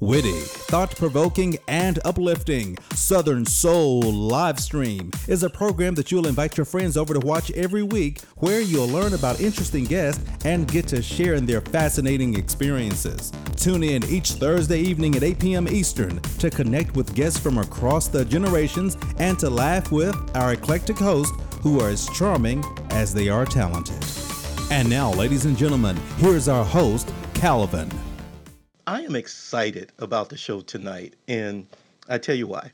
Witty, thought provoking, and uplifting, Southern Soul live stream is a program that you'll invite your friends over to watch every week where you'll learn about interesting guests and get to share in their fascinating experiences. Tune in each Thursday evening at 8 p.m. Eastern to connect with guests from across the generations and to laugh with our eclectic hosts who are as charming as they are talented. And now, ladies and gentlemen, here's our host, Calvin. I am excited about the show tonight, and I tell you why.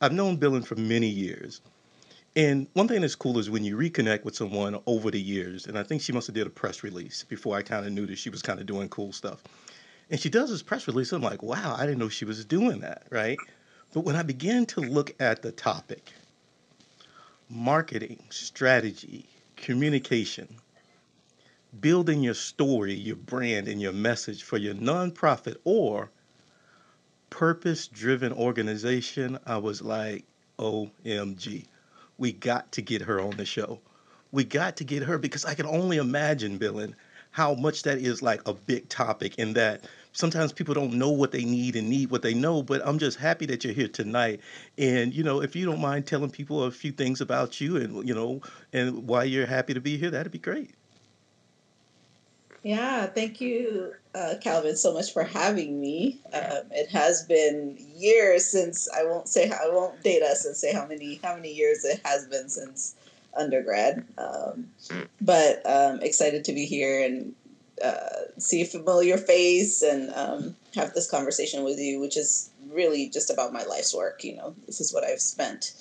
I've known Bilen for many years, and one thing that's cool is when you reconnect with someone over the years, and I think she must have did a press release before I kind of knew that she was kind of doing cool stuff. And she does this press release, I'm like, wow, I didn't know she was doing that, right? But when I began to look at the topic, marketing, strategy, communication, building your story, your brand, and your message for your nonprofit or purpose driven organization, I was like, OMG, we got to get her on the show. We got to get her because I can only imagine, Bilen, how much that is like a big topic in that sometimes people don't know what they need and need what they know but i'm just happy that you're here tonight. And you know if you don't mind telling people a few things about you and you know and why you're happy to be here that'd be great yeah, thank you, uh, Calvin, so much for having me. Um, it has been years since I won't say I won't date us and say how many how many years it has been since undergrad. Um, but um, excited to be here and uh, see a familiar face and um, have this conversation with you, which is really just about my life's work. You know, this is what I've spent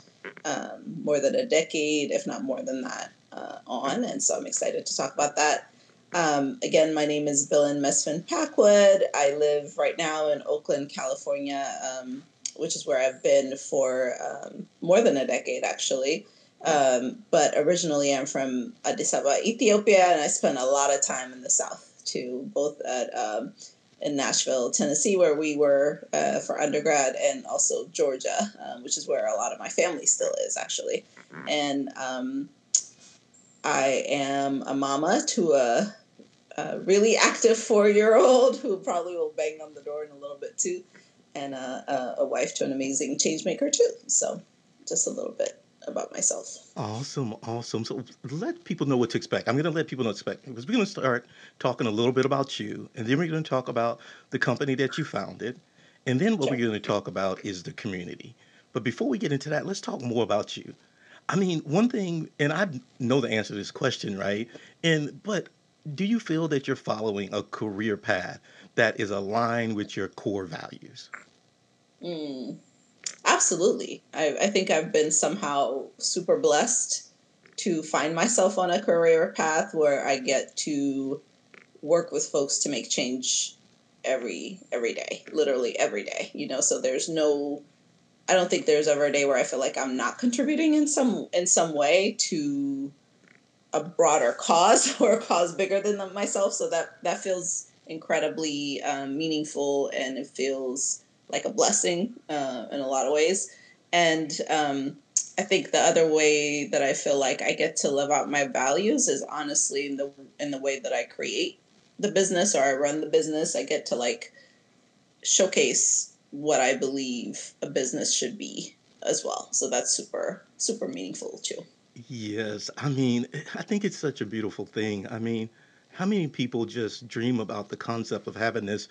um, more than a decade, if not more than that, uh, on, and so I'm excited to talk about that. Um, again, my name is Bilen Mesfin Packwood. I live right now in Oakland, California, um, which is where I've been for um, more than a decade, actually. Um, but originally, I'm from Addis Ababa, Ethiopia, and I spent a lot of time in the South too, both at um, in Nashville, Tennessee, where we were uh, for undergrad, and also Georgia, um, which is where a lot of my family still is, actually. And I am a mama to a a really active four year old who probably will bang on the door in a little bit too, and a, a wife to an amazing change maker too. So, just a little bit about myself. Awesome, awesome. So let people know what to expect. I'm going to let people know what to expect because we're going to start talking a little bit about you, and then we're going to talk about the company that you founded, and then what sure. we're going to talk about is the community. But before we get into that, let's talk more about you. I mean, one thing, and I know the answer to this question, right? And but do you feel that you're following a career path that is aligned with your core values? Mm, absolutely. I, I think I've been somehow super blessed to find myself on a career path where I get to work with folks to make change every every day, literally every day. You know, so there's no I don't think there's ever a day where I feel like I'm not contributing in some in some way to a broader cause or a cause bigger than myself. So that that feels incredibly um, meaningful and it feels like a blessing uh, in a lot of ways. And um, I think the other way that I feel like I get to live out my values is honestly in the in the way that I create the business or I run the business. I get to like showcase what I believe a business should be as well. So that's super super meaningful too. Yes, I mean, eh, I think it's such a beautiful thing. I mean, how many people just dream about the concept of having this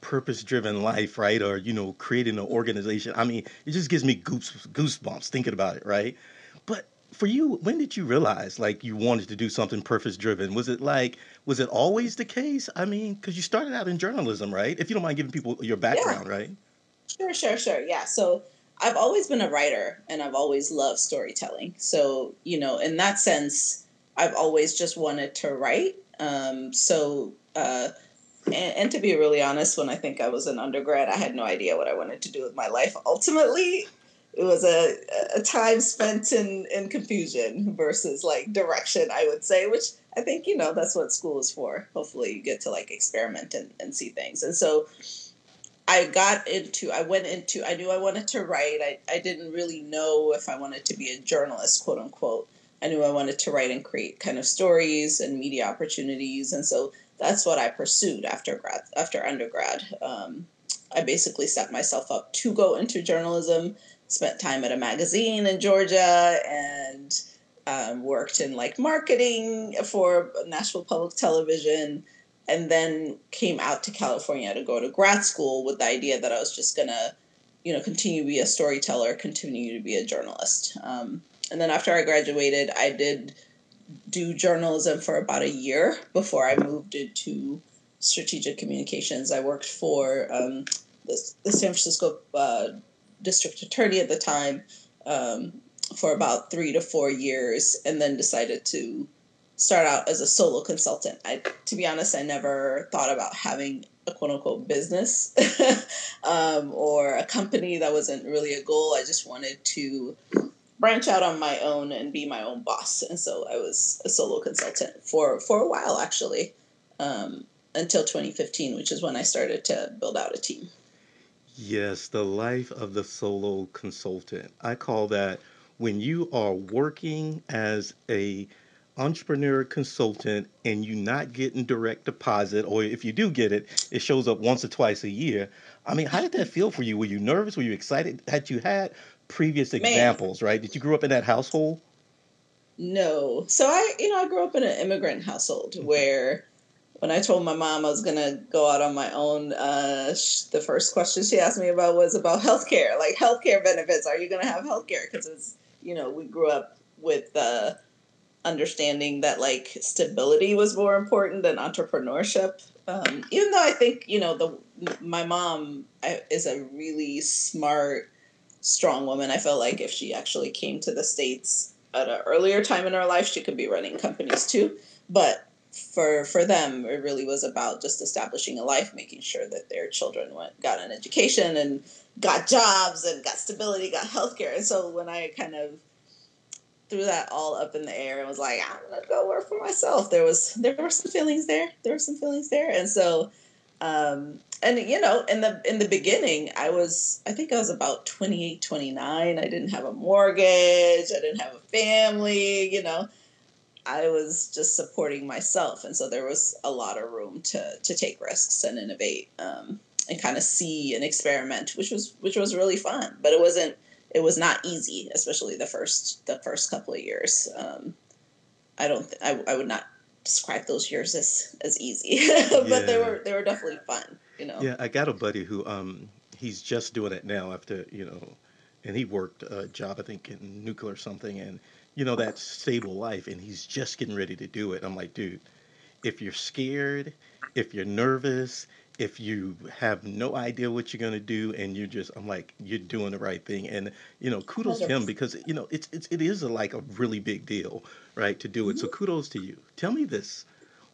purpose-driven life, right? Or, you know, creating an organization. I mean, it just gives me goose goosebumps thinking about it, right? But for you, when did you realize like you wanted to do something purpose-driven? Was it like, was it always the case? I mean, because you started out in journalism, right? If you don't mind giving people your Yeah. background, right? Sure, sure, sure. Yeah. So I've always been a writer and I've always loved storytelling. So, you know, in that sense, I've always just wanted to write. Um, so, uh, and, and to be really honest, when I think I was an undergrad, I had no idea what I wanted to do with my life. Ultimately, it was a, a time spent in, in confusion versus like direction, I would say, which I think, you know, that's what school is for. Hopefully, you get to like experiment and, and see things. And so, I got into, I went into, I knew I wanted to write. I, I didn't really know if I wanted to be a journalist, quote unquote. I knew I wanted to write and create kind of stories and media opportunities. And so that's what I pursued after grad, after undergrad. Um, I basically set myself up to go into journalism. Spent time at a magazine in Georgia and um, worked in like marketing for Nashville Public Television, and then came out to California to go to grad school with the idea that I was just gonna, you know, continue to be a storyteller, continue to be a journalist. Um, and then after I graduated, I did do journalism for about a year before I moved into strategic communications. I worked for um, the, the San Francisco uh, district attorney at the time um, for about three to four years, and then decided to start out as a solo consultant. I, to be honest, I never thought about having a quote unquote business um, or a company. That wasn't really a goal. I just wanted to branch out on my own and be my own boss. And so I was a solo consultant for for a while actually, um, until 2015, which is when I started to build out a team. Yes, the life of the solo consultant. I call that when you are working as a entrepreneur consultant and you not getting direct deposit or if you do get it it shows up once or twice a year i mean how did that feel for you were you nervous were you excited had you had previous Man, examples right did you grow up in that household no. So I, you know, I grew up in an immigrant household Mhm. where when I told my mom I was gonna go out on my own, uh, sh- the first question she asked me about was about healthcare, like healthcare benefits. Are you gonna have healthcare? Because it's, you know, we grew up with the understanding that like stability was more important than entrepreneurship. Um, even though I think you know the my mom is a really smart, strong woman. I felt like if she actually came to the states at an earlier time in her life, she could be running companies too. But for for them, it really was about just establishing a life, making sure that their children went got an education and got jobs and got stability, got healthcare. And so when I kind of threw that all up in the air and was like, I'm gonna go work for myself. There was there were some feelings there. There were some feelings there, and so, um, and you know, in the in the beginning, I was I think I was about 28, 29. I didn't have a mortgage. I didn't have a family. You know, I was just supporting myself, and so there was a lot of room to to take risks and innovate. Um, and kind of see and experiment, which was which was really fun. But it wasn't it was not easy, especially the first the first couple of years. Um, I don't th- I, I would not describe those years as as easy, but they were they were definitely fun. You know. Yeah, I got a buddy who um he's just doing it now after, you know, and he worked a job I think in nuclear or something and you know that stable life and he's just getting ready to do it. I'm like, dude, if you're scared, if you're nervous, if you have no idea what you're gonna do and you're just I'm like, you're doing the right thing. And you know, kudos to him because you know, it's it's it is a, like a really big deal, right, to do it. So Mhm. kudos to you. Tell me this.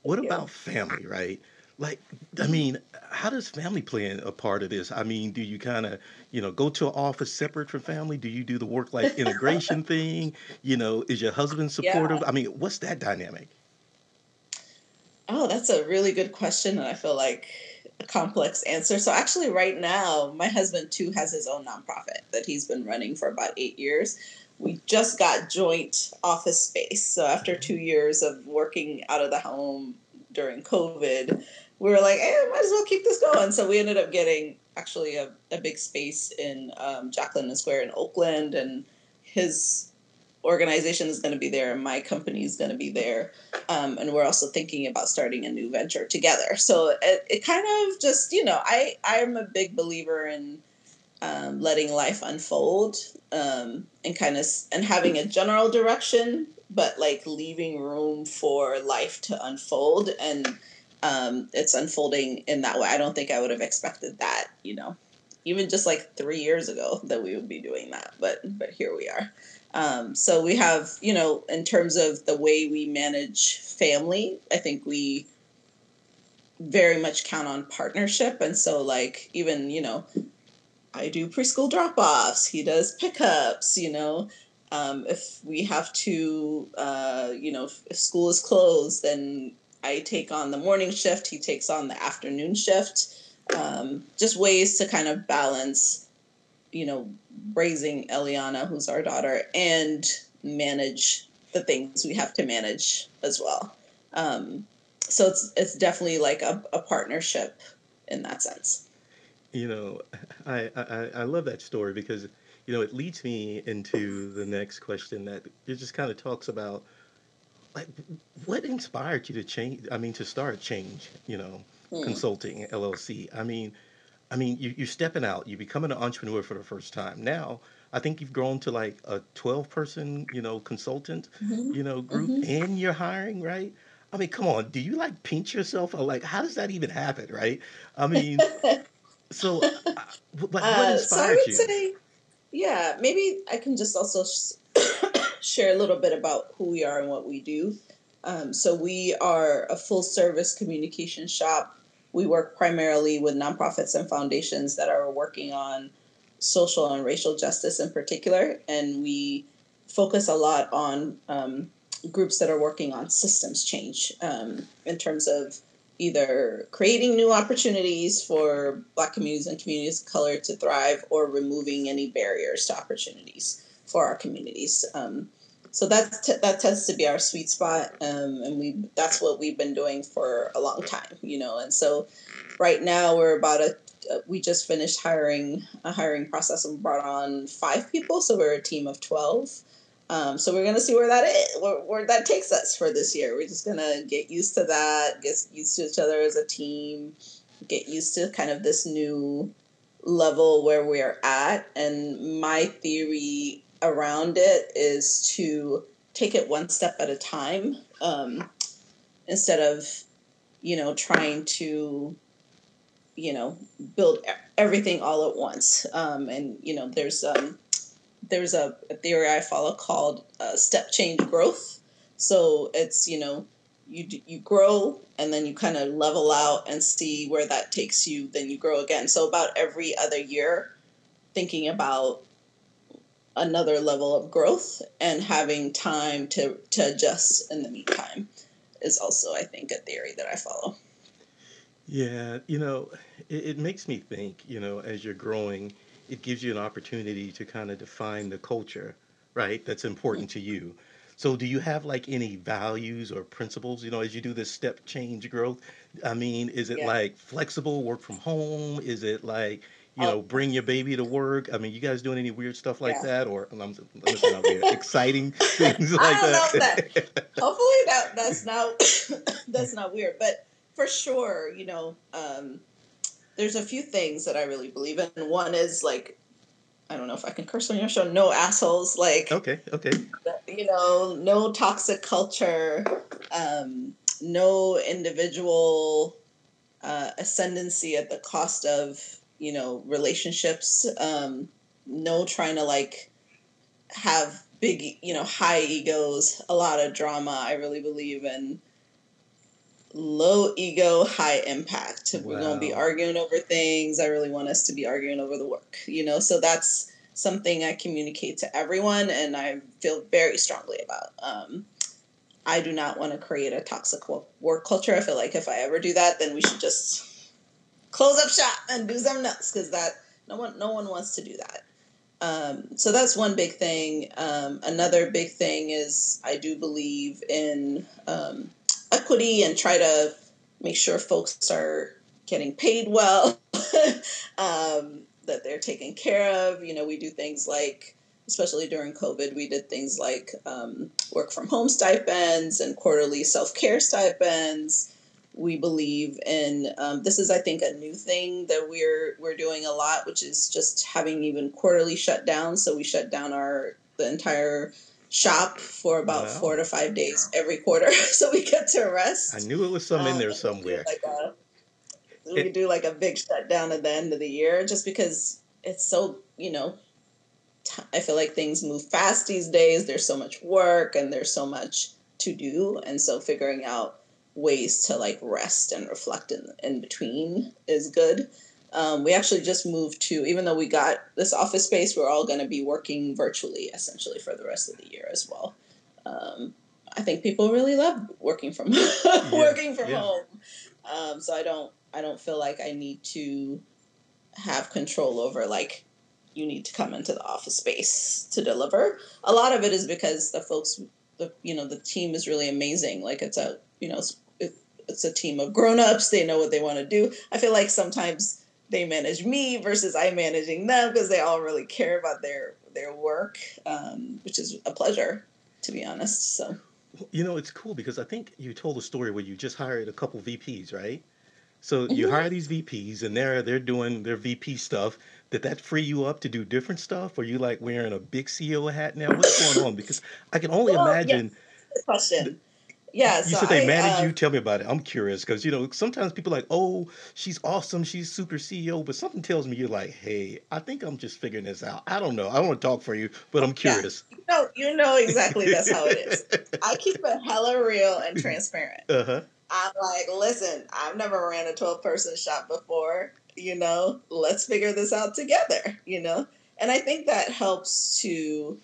What Thank you. about family, right? Like, I mean, how does family play in a part of this? I mean, do you kind of, you know, go to an office separate from family? Do you do the work-life integration thing? You know, is your husband supportive? Yeah. I mean, what's that dynamic? Oh, that's a really good question, and I feel like complex answer. So actually, right now, my husband too has his own nonprofit that he's been running for about eight years. We just got joint office space. So after two years of working out of the home during COVID, we were like, hey, might as well keep this going. So we ended up getting actually a, a big space in um, London Square in Oakland, and his organization is going to be there, and my company is going to be there um, and we're also thinking about starting a new venture together. So it, it kind of just you know I I'm a big believer in um, letting life unfold um, and kind of and having a general direction, but like leaving room for life to unfold and um, it's unfolding in that way. I don't think I would have expected that, you know, even just like three years ago that we would be doing that, but but here we are. Um, so we have, you know, in terms of the way we manage family, I think we very much count on partnership. And so, like, even, you know, I do preschool drop offs, he does pickups, you know. Um, if we have to, uh, you know, if, if school is closed, then I take on the morning shift, he takes on the afternoon shift. Um, just ways to kind of balance, you know, raising Eliana, who's our daughter, and manage the things we have to manage as well. Um, so it's it's definitely like a, a partnership in that sense. You know, I, I I love that story because you know it leads me into the next question that it just kind of talks about like what inspired you to change i mean to start change you know Hmm. consulting llc i mean i mean you, you're stepping out. You're becoming an entrepreneur for the first time. Now i think you've grown to like a 12 person you know consultant hmm you know group hmm and you're hiring right? I mean come on. Do you like pinch yourself? Or like how does that even happen right? I mean so uh, like what uh, so I inspired would you? say, yeah, maybe I can just also share a little bit about who we are and what we do. Um, so we are a full service communication shop. We work primarily with nonprofits and foundations that are working on social and racial justice in particular, and we focus a lot on um, groups that are working on systems change um, in terms of either creating new opportunities for Black communities and communities of color to thrive, or removing any barriers to opportunities for our communities. Um, so that t- that tends to be our sweet spot, um, and we that's what we've been doing for a long time, you know. And so, right now we're about a uh, we just finished hiring a hiring process and brought on five people, so we're a team of twelve. Um, so we're gonna see where that is, where, where that takes us for this year. We're just gonna get used to that, get used to each other as a team, get used to kind of this new level where we're at. And my theory around it is to take it one step at a time um, instead of, you know, trying to, you know, build everything all at once. Um, and you know, there's um, there's a, a theory I follow called uh, step change growth. So it's you know you you grow and then you kind of level out and see where that takes you. Then you grow again. So about every other year, thinking about another level of growth and having time to to adjust in the meantime is also I think a theory that I follow. Yeah, you know, it, it makes me think, you know, as you're growing, it gives you an opportunity to kind of define the culture, right? That's important to you. So, do you have like any values or principles, you know, as you do this step change growth? I mean, is it Yeah. like flexible work from home? Is it like, you Oh know, bring your baby to work? I mean, you guys doing any weird stuff like yeah. that? Or, I'm, let me say not weird, exciting things I like that that? hopefully that that's not that's not weird but for sure you know um, there's a few things that i really believe in one is like i don't know if i can curse on your show no assholes like Okay, okay. you know no toxic culture um, no individual uh, ascendancy at the cost of you know relationships um, no trying to like have big you know high egos a lot of drama i really believe in low ego high impact. If we're going to be arguing over things i really want us to be arguing over the work you know? So that's something i communicate to everyone and i feel very strongly about. Um, i do not want to create a toxic work culture. I feel like if i ever do that then we should just close up shop and do something else because that no one no one wants to do that um, so that's one big thing. Um, another big thing is I do believe in um, equity and try to make sure folks are getting paid well, um, that they're taken care of. You know, we do things like, especially during COVID, we did things like um, work from home stipends and quarterly self care stipends we believe in um, this is i think a new thing that we're we're doing a lot which is just having even quarterly shutdowns so we shut down our the entire shop for about four to five days every quarter so we get to rest I knew it was some in um, there we do somewhere. like a we It, do like a big shutdown at the end of the year just because it's so you know t- I feel like things move fast these days. There's so much work and there's so much to do, and so figuring out ways to like rest and reflect in in between is good. Um, we actually just moved to, even though we got this office space, we're all going to be working virtually essentially for the rest of the year as well. Um, I think people really love working from yeah, working from yeah. home, um, so I don't I don't feel like I need to have control over like you need to come into the office space to deliver. A lot of it is because the folks, the you know, the team is really amazing. Like it's a you know, it's, it, it's a team of grown ups. They know what they want to do. I feel like sometimes they manage me versus I managing them because they all really care about their their work, um, which is a pleasure, to be honest. So. You know, it's cool because I think you told a story where you just hired a couple VPs, right? So you Mhm. hire these VPs and they're they're doing their VP stuff. Did that free you up to do different stuff? Or you like wearing a big CEO hat now? What's going on? Because I can only Well, imagine good question. Yeah, you so said they I manage uh, you. Tell me about it. I'm curious because you know sometimes people are like, oh, she's awesome, she's super CEO, but something tells me you're like, hey, I think I'm just figuring this out. I don't know. I don't want to talk for you, but I'm yeah, curious. no, you know exactly that's how it is. I keep it hella real and transparent. uh huh. I'm like, listen, I've never ran a 12 person shop before. You know, let's figure this out together, you know? And I think that helps to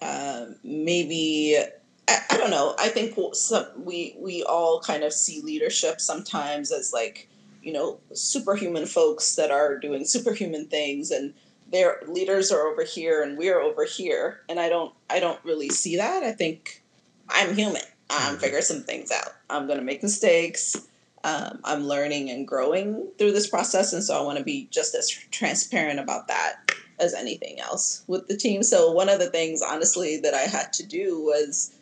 um, maybe, I, I don't know, I think some, we, we all kind of see leadership sometimes as like, you know, superhuman folks that are doing superhuman things and their leaders are over here and we're over here. And I don't, I don't really see that. I think I'm human. I'm Mhm. figuring some things out. I'm going to make mistakes. Um, I'm learning and growing through this process. And so I want to be just as transparent about that as anything else with the team. So one of the things, honestly, that I had to do was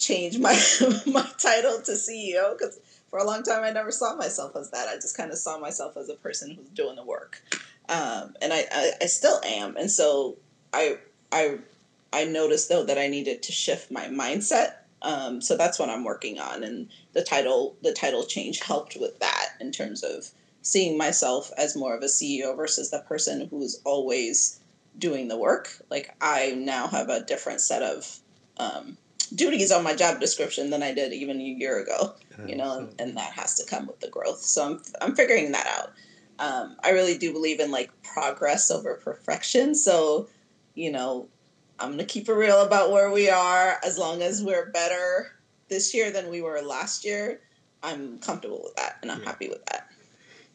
change my my title to CEO because for a long time I never saw myself as that. I just kind of saw myself as a person who's doing the work, um, and I, I I still am. And so I I I noticed though that I needed to shift my mindset. Um, so that's what I'm working on, and the title the title change helped with that in terms of seeing myself as more of a CEO versus the person who's always doing the work. Like I now have a different set of um, duties on my job description than I did even a year ago. You know, and, and that has to come with the growth. So I'm I'm figuring that out. Um, I really do believe in like progress over perfection. So, you know, I'm gonna keep it real about where we are. As long as we're better this year than we were last year, I'm comfortable with that, and I'm Yeah. happy with that.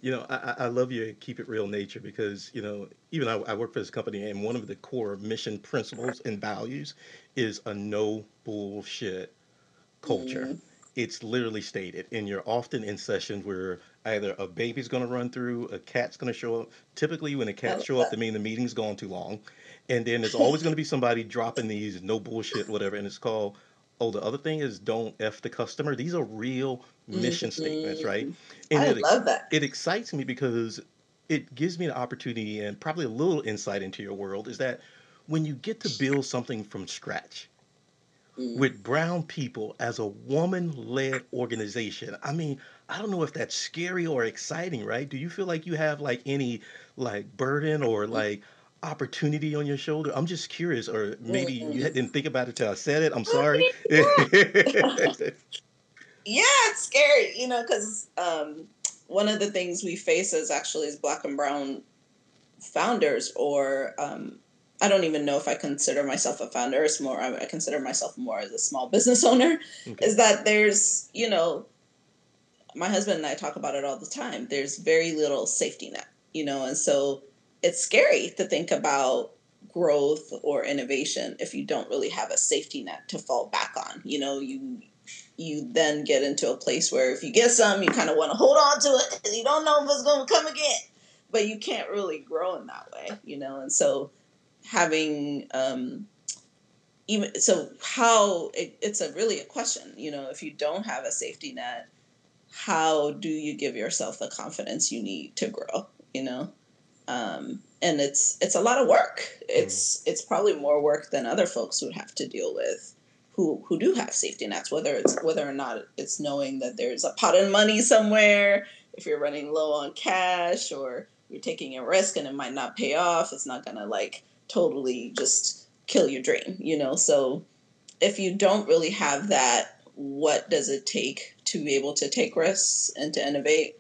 You know, I, I love your keep it real nature because, you know, even I, I work for this company and one of the core mission principles and values is a no bullshit culture. Mhm. It's literally stated. And you're often in sessions where either a baby's going to run through, a cat's going to show up. Typically, when a cat show up, that. means the meeting's gone too long. And then there's always going to be somebody dropping these no bullshit, whatever. And it's called, oh, the other thing is don't F the customer. These are real mission statements, right? And I it love that. it excites me because it gives me an opportunity and probably a little insight into your world is that when you get to build something from scratch Mm. with brown people as a woman led organization i mean i don't know if that's scary or exciting right? Do you feel like you have like any like burden or like opportunity on your shoulder? I'm just curious or maybe you didn't think about it till i said it. I'm sorry. yeah. yeah, it's scary, you know, because um, one of the things we face as actually as black and brown founders, or um, I don't even know if I consider myself a founder. It's more I consider myself more as a small business owner. okay Is that there's you know my husband and I talk about it all the time. There's very little safety net, you know, and so it's scary to think about growth or innovation if you don't really have a safety net to fall back on. You know, you you then get into a place where if you get some, you kind of want to hold on to it because you don't know if it's going to come again. But you can't really grow in that way, you know. And so having um, even so, how it, it's a really a question, you know. If you don't have a safety net, how do you give yourself the confidence you need to grow? You know, um, and it's it's a lot of work. It's it's probably more work than other folks would have to deal with who who do have safety nets. Whether it's whether or not it's knowing that there's a pot of money somewhere, if you're running low on cash, or you're taking a risk and it might not pay off. It's not gonna like totally just kill your dream. You know, so if you don't really have that, what does it take to be able to take risks and to innovate?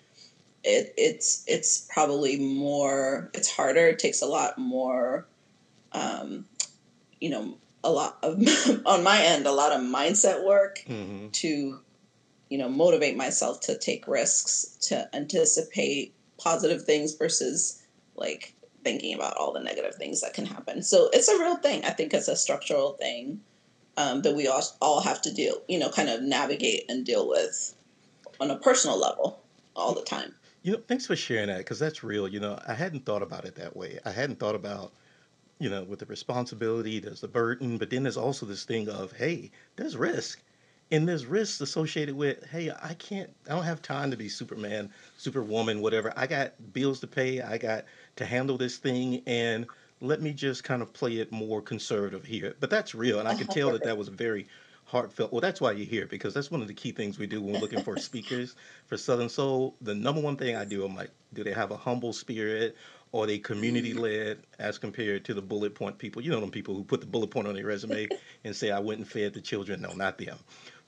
It, it's it's probably more it's harder it takes a lot more um, you know a lot of on my end a lot of mindset work hmm to you know motivate myself to take risks to anticipate positive things versus like thinking about all the negative things that can happen so it's a real thing i think it's a structural thing um, that we all, all have to deal you know kind of navigate and deal with on a personal level all the time You know, thanks for sharing that because that's real. You know, I hadn't thought about it that way. I hadn't thought about, you know, with the responsibility, there's the burden, but then there's also this thing of, hey, there's risk. And there's risks associated with, hey, I can't, I don't have time to be Superman, Superwoman, whatever. I got bills to pay. I got to handle this thing. And let me just kind of play it more conservative here. But that's real. And I could tell that that was very heartfelt. Well, that's why you're here because that's one of the key things we do when we're looking for speakers for Southern Soul. The number one thing I do, I'm like, do they have a humble spirit? Or they mm-hmm. community led as compared to the bullet point people? You know, them people who put the bullet point on their resume and say, I went and fed the children. No, not them.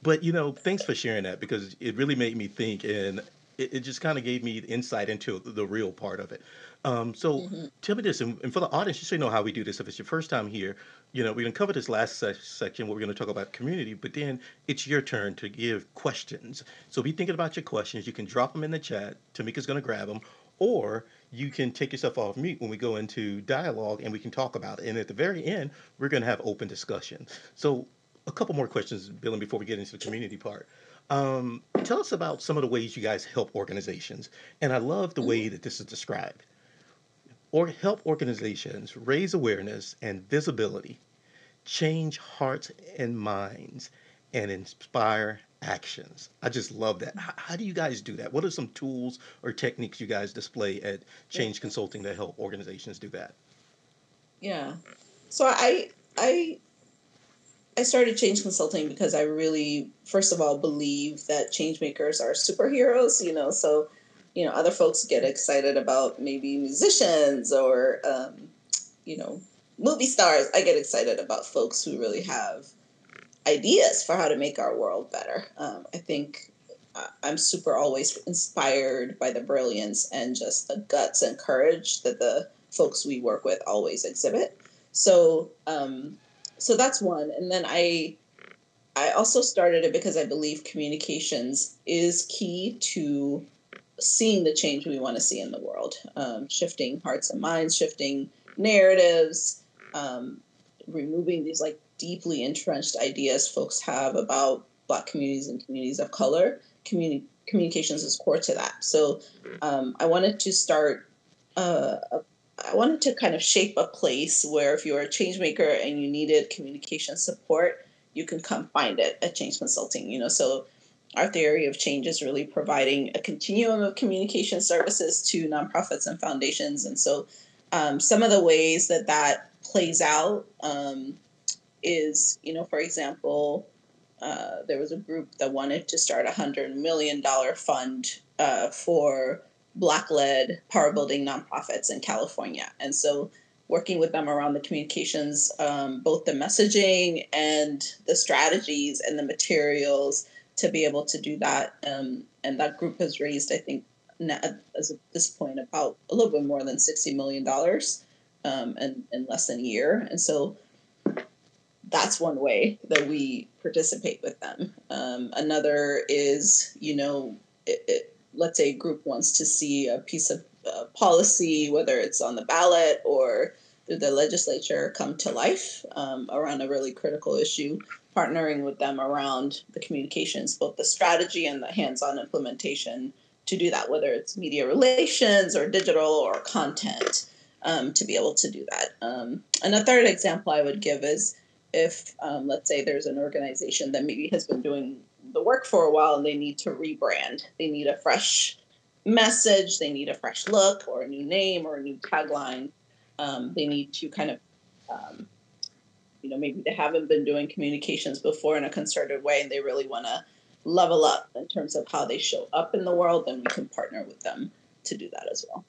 But, you know, thanks for sharing that because it really made me think and it, it just kind of gave me insight into the real part of it. Um, so hmm tell me this, and, and for the audience, just so you know how we do this, if it's your first time here, you know, we're going to cover this last sec- section where we're going to talk about community, but then it's your turn to give questions. So be thinking about your questions. You can drop them in the chat. Tamika's going to grab them, or you can take yourself off mute when we go into dialogue and we can talk about it. And at the very end, we're going to have open discussion. So a couple more questions, Bill, before we get into the community part. Um, tell us about some of the ways you guys help organizations. And I love the way that this is described or help organizations raise awareness and visibility, change hearts and minds, and inspire actions. I just love that. H- How do you guys do that? What are some tools or techniques you guys display at Change Consulting to help organizations do that? Yeah. So I I I started change consulting because I really, first of all, believe that change makers are superheroes. You know, so you know other folks get excited about maybe musicians or um, you know movie stars. I get excited about folks who really have ideas for how to make our world better. Um, I think uh, I'm super always inspired by the brilliance and just the guts and courage that the folks we work with always exhibit. So, um, so that's one. And then I, I also started it because I believe communications is key to seeing the change we want to see in the world, um, shifting hearts and minds, shifting narratives, um, removing these like deeply entrenched ideas folks have about Black communities and communities of color. Communi- communications is core to that. So um, I wanted to start. Uh, a, I wanted to kind of shape a place where if you're a change maker and you needed communication support, you can come find it at Change Consulting. You know, so our theory of change is really providing a continuum of communication services to nonprofits and foundations. And so, um, some of the ways that that plays out um, is, you know, for example, uh, there was a group that wanted to start a hundred million dollar fund uh, for Black-led power building nonprofits in California, and so working with them around the communications, um, both the messaging and the strategies and the materials to be able to do that. Um, and that group has raised, I think, as at this point, about a little bit more than sixty million dollars um, in, in less than a year. And so that's one way that we participate with them. Um, another is, you know, it, it, let's say a group wants to see a piece of uh, policy, whether it's on the ballot or through the legislature, come to life um, around a really critical issue, partnering with them around the communications, both the strategy and the hands on implementation to do that, whether it's media relations or digital or content, um, to be able to do that. Um, and a third example I would give is if, um, let's say, there's an organization that maybe has been doing the work for a while and they need to rebrand, they need a fresh message, they need a fresh look or a new name or a new tagline. Um, they need to kind of, um, you know, maybe they haven't been doing communications before in a concerted way and they really want to level up in terms of how they show up in the world, then we can partner with them to do that as well.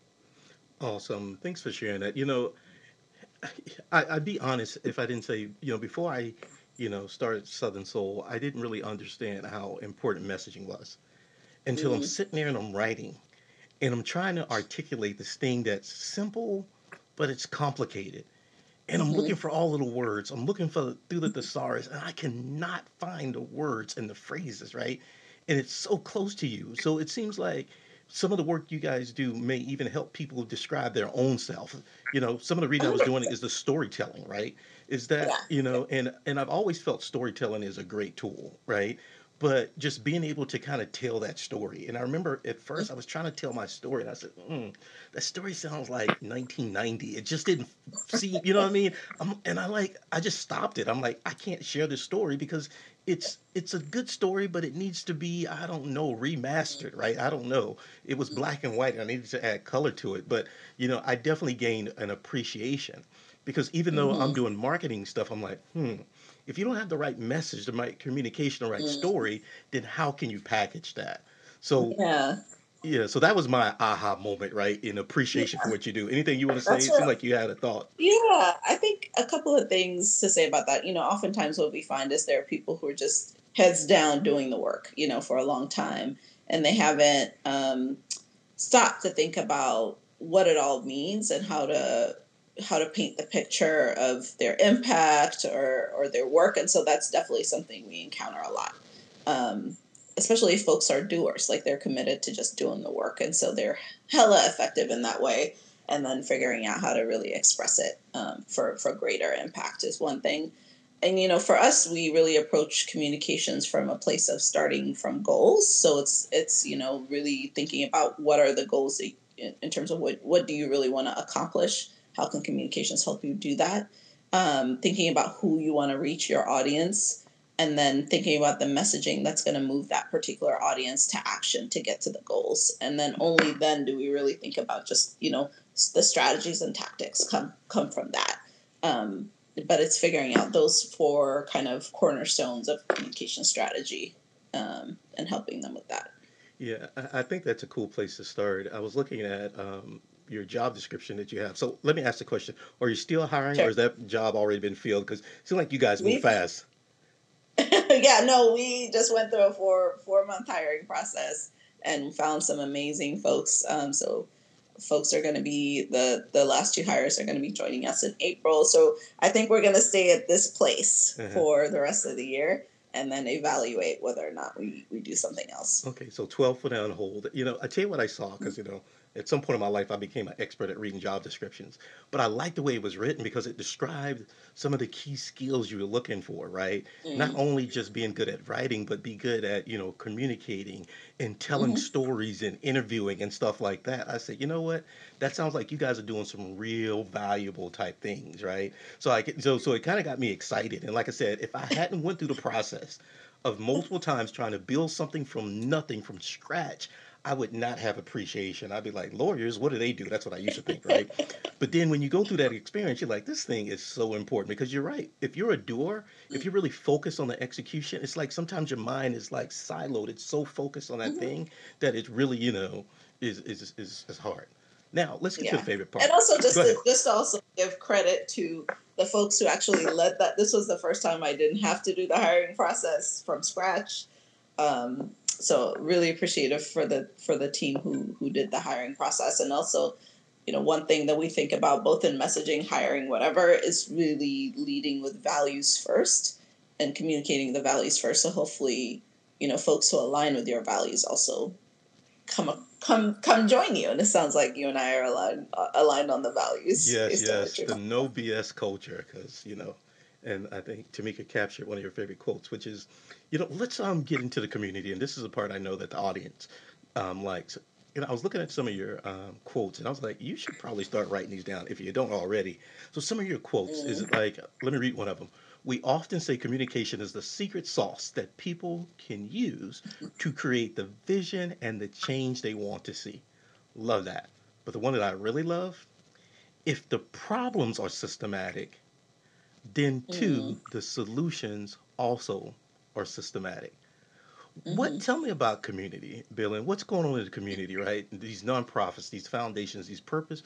Awesome. Thanks for sharing that. You know, I, I'd be honest if I didn't say, you know, before I, you know, started Southern Soul, I didn't really understand how important messaging was until I'm Mm-hmm. sitting there and I'm writing and I'm trying to articulate this thing that's simple, but it's complicated. And I'm Mm-hmm. looking for all of the words. I'm looking for through the thesaurus, and I cannot find the words and the phrases, right? And it's so close to you. So it seems like some of the work you guys do may even help people describe their own self. You know, some of the reading I was doing is the storytelling, right? Is that, Yeah. you know, and and I've always felt storytelling is a great tool, right? but just being able to kind of tell that story. And I remember at first I was trying to tell my story, and I said, mm, "That story sounds like 1990." It just didn't seem, you know what I mean? I'm, and I like, I just stopped it. I'm like, I can't share this story because it's it's a good story, but it needs to be, I don't know, remastered, right? I don't know. It was black and white, and I needed to add color to it. But you know, I definitely gained an appreciation because even though I'm Mm-hmm. doing marketing stuff, I'm like, hmm if you don't have the right message, the right communication, the right story, then how can you package that? So Yeah. yeah, so that was my aha moment, right? In appreciation for what you do. Anything you want to say? It seemed what like you had a thought. Yeah, I think a couple of things to say about that. You know, oftentimes what we find is there are people who are just heads down doing the work, you know, for a long time, and they haven't um, stopped to think about what it all means and how to how to paint the picture of their impact or or their work. And so that's definitely something we encounter a lot. Um, especially if folks are doers, like they're committed to just doing the work, and so they're hella effective in that way and then figuring out how to really express it um, for for greater impact is one thing and you know for us we really approach communications from a place of starting from goals so it's it's you know really thinking about what are the goals that, in, terms of what what do you really want to accomplish how can communications help you do that. Um, thinking about who you want to reach your audience and then thinking about the messaging that's going to move that particular audience to action to get to the goals. And then only then do we really think about just you know the strategies and tactics come come from that. Um, but it's figuring out those four kind of cornerstones of communication strategy um, and helping them with that. Yeah, I, think that's a cool place to start. I was looking at um, your job description that you have. So let me ask the question: Are you still hiring, or sure has that job already been filled? Because it seems like you guys move we fast. yeah, no, we just went through a four four month hiring process and found some amazing folks. Um, so folks are going to be the the last two hires are going to be joining us in April. So I think we're going to stay at this place Uh-huh. for the rest of the year and then evaluate whether or not we we do something else. Okay, so 12 foot on hold. You know, I tell you what I saw because, you know, at some point in my life, I became an expert at reading job descriptions. But I liked the way it was written because it described some of the key skills you were looking for, right? Not Mm. only just being good at writing, but be good at, you know, communicating and telling hmm stories and interviewing and stuff like that. I said, you know what? That sounds like you guys are doing some real valuable type things, right? So I so so it kind of got me excited. And like I said, if I hadn't went through the process of multiple times trying to build something from nothing from scratch, I would not have appreciation. I'd be like, lawyers, what do they do? That's what I used to think, right? But then when you go through that experience, you're like, this thing is so important because you're right. If you're a doer, if you really focus on the execution, it's like sometimes your mind is like siloed. It's so focused on that hmm thing that it's really, you know, is is is, is hard. Now let's get to the favorite part. And also just to just also give credit to the folks who actually led that. This was the first time I didn't have to do the hiring process from scratch. Um, so really appreciative for the for the team who who did the hiring process. And also you know one thing that we think about both in messaging hiring whatever is really leading with values first and communicating the values first. So hopefully you know folks who align with your values also come come come join you. And it sounds like you and i are aligned uh, aligned on the values. Yes, based on what yes, the no BS culture, because you know, and I think Tamika captured one of your favorite quotes, which is, you know, let's um get into the community, and this is a part I know that the audience um likes. Know, I was looking at some of your um, quotes, and I was like, you should probably start writing these down if you don't already. So some of your quotes is mm, like, let me read one of them. We often say communication is the secret sauce that people can use to create the vision and the change they want to see. Love that. But the one that I really love if the problems are systematic, then mm, too the solutions also are systematic. What mm-hmm. tell me about community, Bill, and what's going on in the community, right? These nonprofits, these foundations, these purpose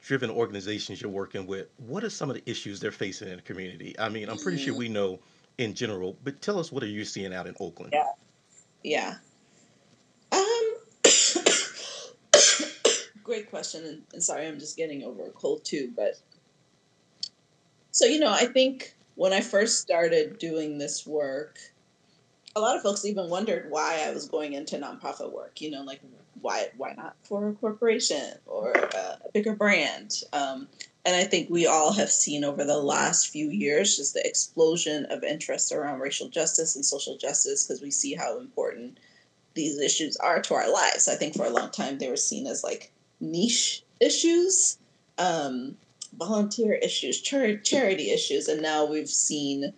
driven organizations you're working with, what are some of the issues they're facing in the community? I mean, I'm pretty sure mm, we know in general, but tell us what are you seeing out in Oakland? yeah yeah um great question and, and sorry i'm just getting over a cold too but so you know i think when i first started doing this work a lot of folks even wondered why I was going into nonprofit work. You know, like why why not for a corporation or a, bigger brand? Um, and I think we all have seen over the last few years just the explosion of interest around racial justice and social justice because we see how important these issues are to our lives. I think for a long time they were seen as like niche issues, um, volunteer issues, char- charity issues, and now we've seen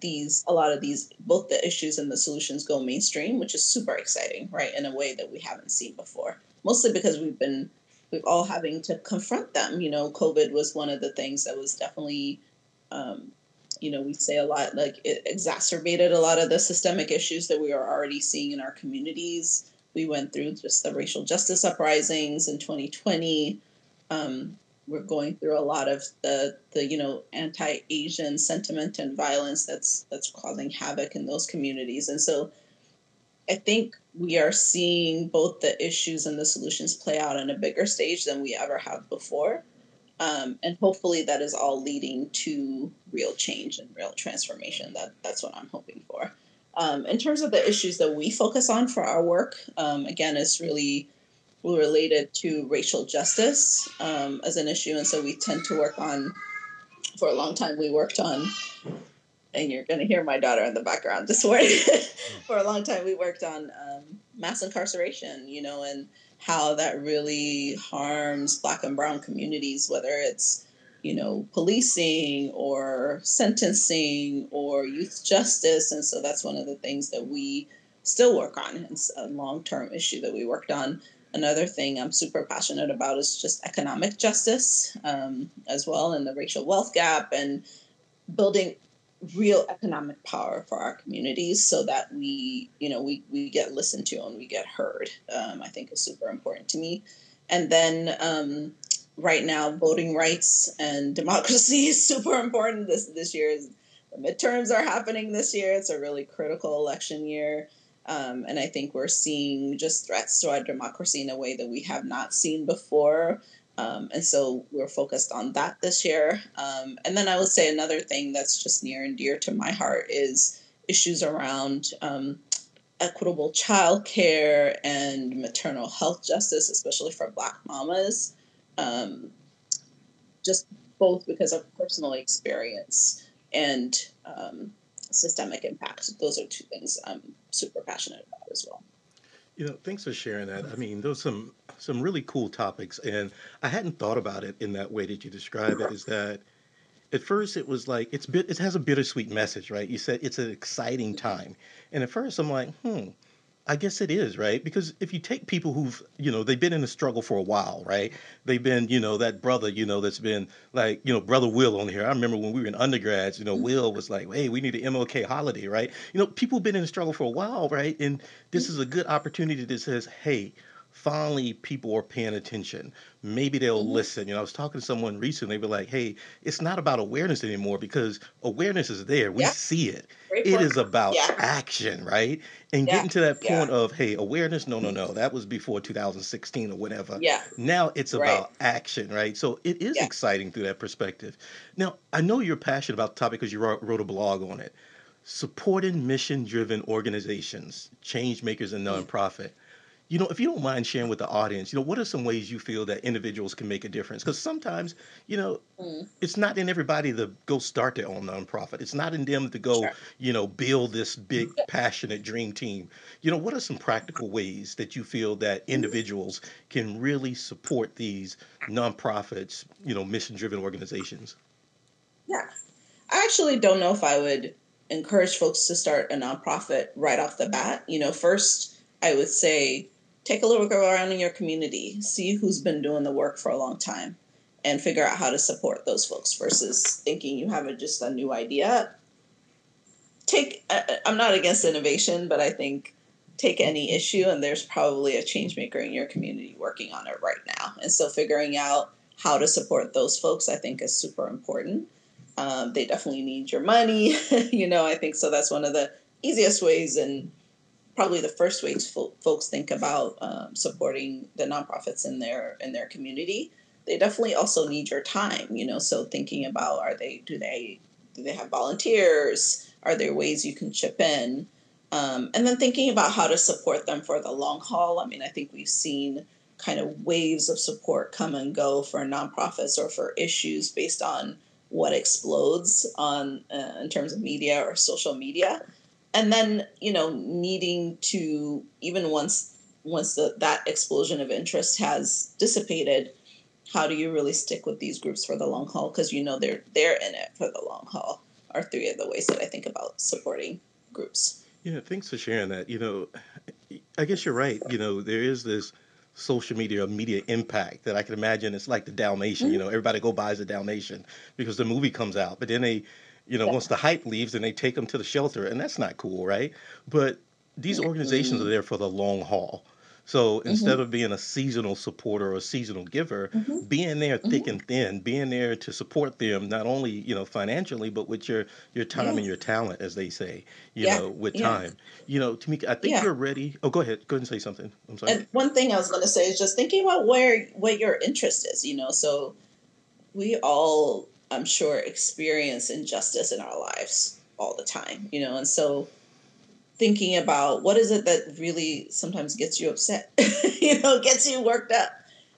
these a lot of these both the issues and the solutions go mainstream, which is super exciting, right? In a way that we haven't seen before. Mostly because we've been we've all having to confront them. You know, COVID was one of the things that was definitely um, you know, we say a lot like it exacerbated a lot of the systemic issues that we are already seeing in our communities. We went through just the racial justice uprisings in 2020. Um, we're going through a lot of the the you know anti-Asian sentiment and violence that's that's causing havoc in those communities. And so, I think we are seeing both the issues and the solutions play out on a bigger stage than we ever have before. Um, and hopefully that is all leading to real change and real transformation. That that's what I'm hoping for. Um, in terms of the issues that we focus on for our work, um, again, it's really related to racial justice um, as an issue, and so we tend to work on. For a long time, we worked on, and you're going to hear my daughter in the background this morning. for a long time, we worked on um, mass incarceration, you know, and how that really harms black and brown communities whether it's you know policing or sentencing or youth justice and so that's one of the things that we still work on it's a long-term issue that we worked on another thing i'm super passionate about is just economic justice um, as well and the racial wealth gap and building real economic power for our communities so that we you know we, we get listened to and we get heard um, i think is super important to me. And then um, right now voting rights and democracy is super important. This this year is the midterms are happening this year. It's a really critical election year um, and i think we're seeing just threats to our democracy in a way that we have not seen before um, and so we're focused on that this year. Um, and then I would say another thing that's just near and dear to my heart is issues around um, equitable childcare and maternal health justice, especially for Black mamas. Um, just both because of personal experience and um, systemic impact. Those are two things I'm super passionate about as well. You know, thanks for sharing that. I mean, those some some really cool topics, and I hadn't thought about it in that way that you describe it. Is that at first it was like it's bit it has a bittersweet message, right? You said it's an exciting time, and at first I'm like, hmm, I guess it is, right? Because if you take people who've, you know, they've been in the struggle for a while, right? They've been, you know, that brother, you know, that's been like, you know, brother Will on here. I remember when we were in undergrads, you know, mm-hmm. Will was like, hey, we need an MLK holiday, right? You know, people have been in the struggle for a while, right? And this is a good opportunity that says, hey, finally people are paying attention. Maybe they'll mm-hmm. listen. You know, I was talking to someone recently, they were like, hey, it's not about awareness anymore because awareness is there. We yeah. see it. Great it is about yeah. action, right? And yeah. getting to that point of, hey, awareness, no, no, no. That was before 2016 or whatever. Yeah. Now it's about action, right? So it is exciting through that perspective. Now, I know you're passionate about the topic because you wrote, a blog on it. Supporting mission driven organizations, change makers, and mm. nonprofit you know, if you don't mind sharing with the audience, you know, what are some ways you feel that individuals can make a difference? Because sometimes, you know, mm. it's not in everybody to go start their own nonprofit. It's not in them to go, sure. you know, build this big, passionate dream team. You know, what are some practical ways that you feel that mm-hmm. individuals can really support these nonprofits, you know, mission driven organizations? Yeah. I actually don't know if I would encourage folks to start a nonprofit right off the bat. You know, first, I would say take a little look around in your community, see who's been doing the work for a long time, and figure out how to support those folks versus thinking you have a, just a new idea. Take, I'm not against innovation, but I think take any issue and there's probably a change maker in your community working on it right now. And so figuring out how to support those folks, I think, is super important. Um, they definitely need your money, you know. I think so. That's one of the easiest ways and probably the first ways fo- folks think about um, supporting the nonprofits in their in their community. They definitely also need your time, you know. So thinking about are they do they do they have volunteers? Are there ways you can chip in? Um, and then thinking about how to support them for the long haul. I mean, I think we've seen kind of waves of support come and go for nonprofits or for issues based on what explodes on uh, in terms of media or social media and then you know needing to even once once the, that explosion of interest has dissipated how do you really stick with these groups for the long haul because you know they're they're in it for the long haul are three of the ways that i think about supporting groups Yeah, thanks for sharing that. You know, I guess you're right. You know, there is this social media media impact that I can imagine it's like the Dalmatian. You Mhm. know, everybody go buys a Dalmatian because the movie comes out, but then they, you know, yeah once the hype leaves, then they take them to the shelter, and that's not cool, right? But these organizations are mm-hmm. there for the long haul. So instead Mm-hmm. of being a seasonal supporter or a seasonal giver, Mm-hmm. being there thick Mm-hmm. and thin, being there to support them not only you know financially, but with your your time yeah and your talent, as they say, you yeah know, with yeah time. You know, Tamika, I think you're ready. Oh, go ahead. Go ahead and say something. I'm sorry. and one thing i was going to say is just thinking about where what your interest is you know so we all i'm sure experience injustice in our lives all the time you know and so thinking about what is it that really sometimes gets you upset you know gets you worked up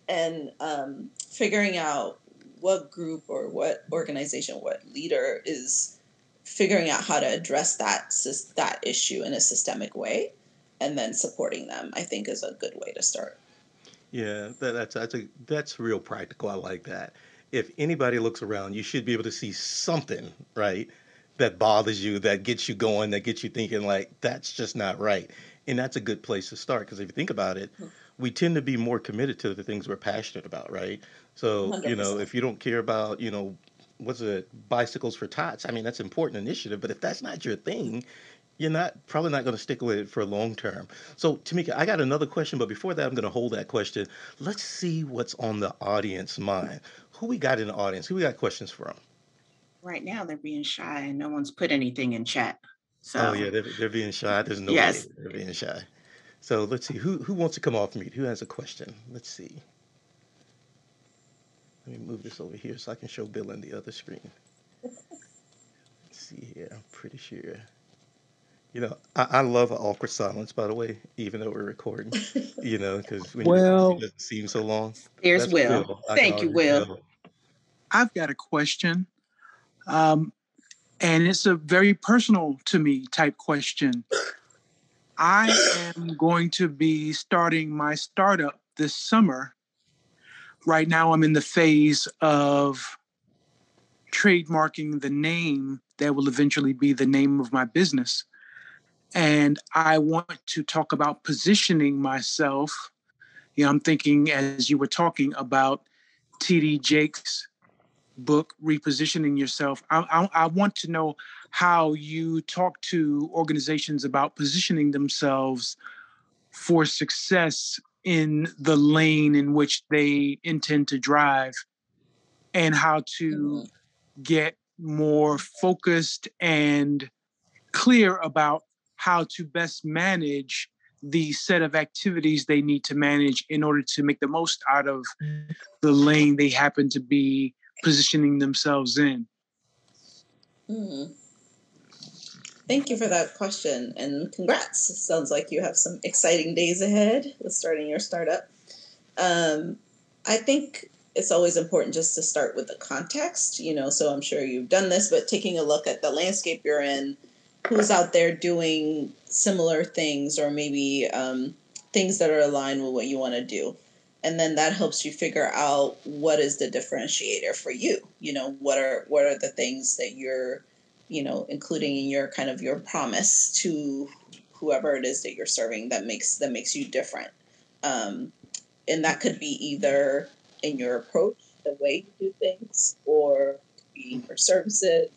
and um, figuring out what group or what organization what leader is figuring out how to address that that issue in a systemic way and then supporting them i think is a good way to start Yeah, that, that's that's a that's real practical. I like that. If anybody looks around, you should be able to see something, right, that bothers you, that gets you going, that gets you thinking like that's just not right. And that's a good place to start because if you think about it, mm-hmm. we tend to be more committed to the things we're passionate about, right? So, you know, if you don't care about, you know, what's it, bicycles for tots, I mean, that's an important initiative, but if that's not your thing, you're not probably not going to stick with it for long term. So, Tamika, I got another question, but before that, I'm going to hold that question. Let's see what's on the audience mind. Who we got in the audience? Who we got questions from? Right now, they're being shy and no one's put anything in chat. So Oh yeah, they're, they're being shy. There's no way yes, they're being shy. So let's see who who wants to come off mute. Who has a question? Let's see. Let me move this over here so I can show Bilen in the other screen. Let's see here. I'm pretty sure. You know, I, I love an awkward silence, by the way, even though we're recording. You know, because when you it Well, doesn't seem so long. there's That's Will. Will. I can Thank you, Will. tell. I've got a question, um, and it's a very personal to me type question. I am going to be starting my startup this summer. Right now, I'm in the phase of trademarking the name that will eventually be the name of my business. And I want to talk about positioning myself. You know, I'm thinking as you were talking about TD Jakes' book, Repositioning Yourself. I, I, I want to know how you talk to organizations about positioning themselves for success in the lane in which they intend to drive and how to Mhm. get more focused and clear about how to best manage the set of activities they need to manage in order to make the most out of the lane they happen to be positioning themselves in. Mhm. Thank you for that question and congrats. Sounds like you have some exciting days ahead with starting your startup. Um, I think it's always important just to start with the context, you know. So I'm sure you've done this, but taking a look at the landscape you're in, who's out there doing similar things or maybe um, things that are aligned with what you want to do. And then that helps you figure out what is the differentiator for you. You know, what are what are the things that you're you know, including in your kind of your promise to whoever it is that you're serving that makes that makes you different. Um, and that could be either in your approach, the way you do things, or your services.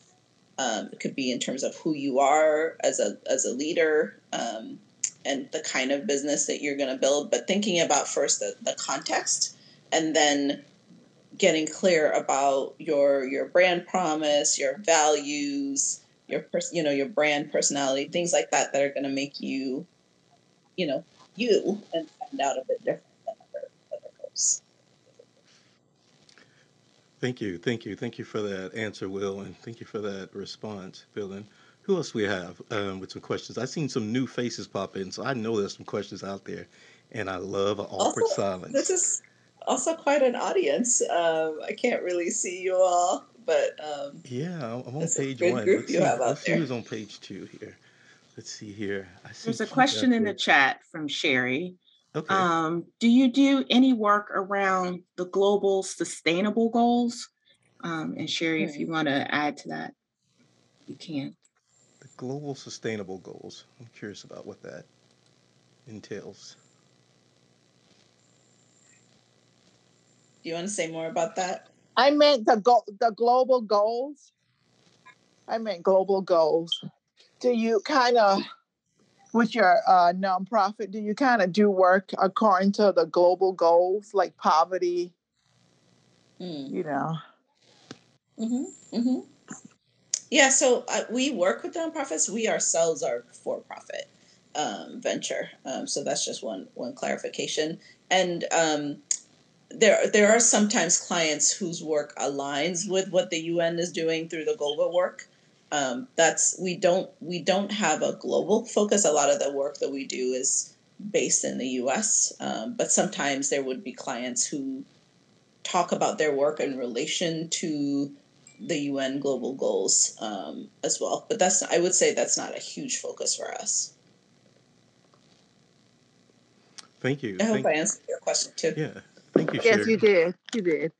Um, it could be in terms of who you are as a as a leader um, and the kind of business that you're going to build. But thinking about first the, the context, and then getting clear about your your brand promise, your values, your pers- you know your brand personality, things like that that are going to make you, you know, you and stand out a bit different than other other folks. Thank you, thank you, thank you for that answer, Will, and thank you for that response, Bilen. Who else we have um, with some questions? I've seen some new faces pop in, so I know there's some questions out there. and I love an awkward Also, silence. this is also quite an audience. Um, I can't really see you all, but um, Yeah, I'm I'm on page one. group Let's you see. have out Let's see who's on page two here. Let's see here. I see There's a question in the chat from Sherry. Okay. Um, do you do any work around the global sustainable goals? Um, and Sherry, if Hmm. you want to add to that, you can. The global sustainable goals. I'm curious about what that entails. Do you want to say more about that? I meant the go- the global goals. I meant global goals. Do you kind of, with your uh, nonprofit, do you kind of do work according to the global goals, like poverty? Mm. You know. Mm-hmm. Mm-hmm. Yeah, so uh, we work with nonprofits. We ourselves are for-profit um, venture. Um, so that's just one one clarification. And um, there there are sometimes clients whose work aligns with what the UN is doing through the global work. Um, that's we don't we don't have a global focus. A lot of the work that we do is based in the U.S. Um, but sometimes there would be clients who talk about their work in relation to the UN global goals um, as well. But that's I would say that's not a huge focus for us. Thank you. I hope Thank, I answered your question too. yeah. Thank you, Yes, Sherry. you did. You did.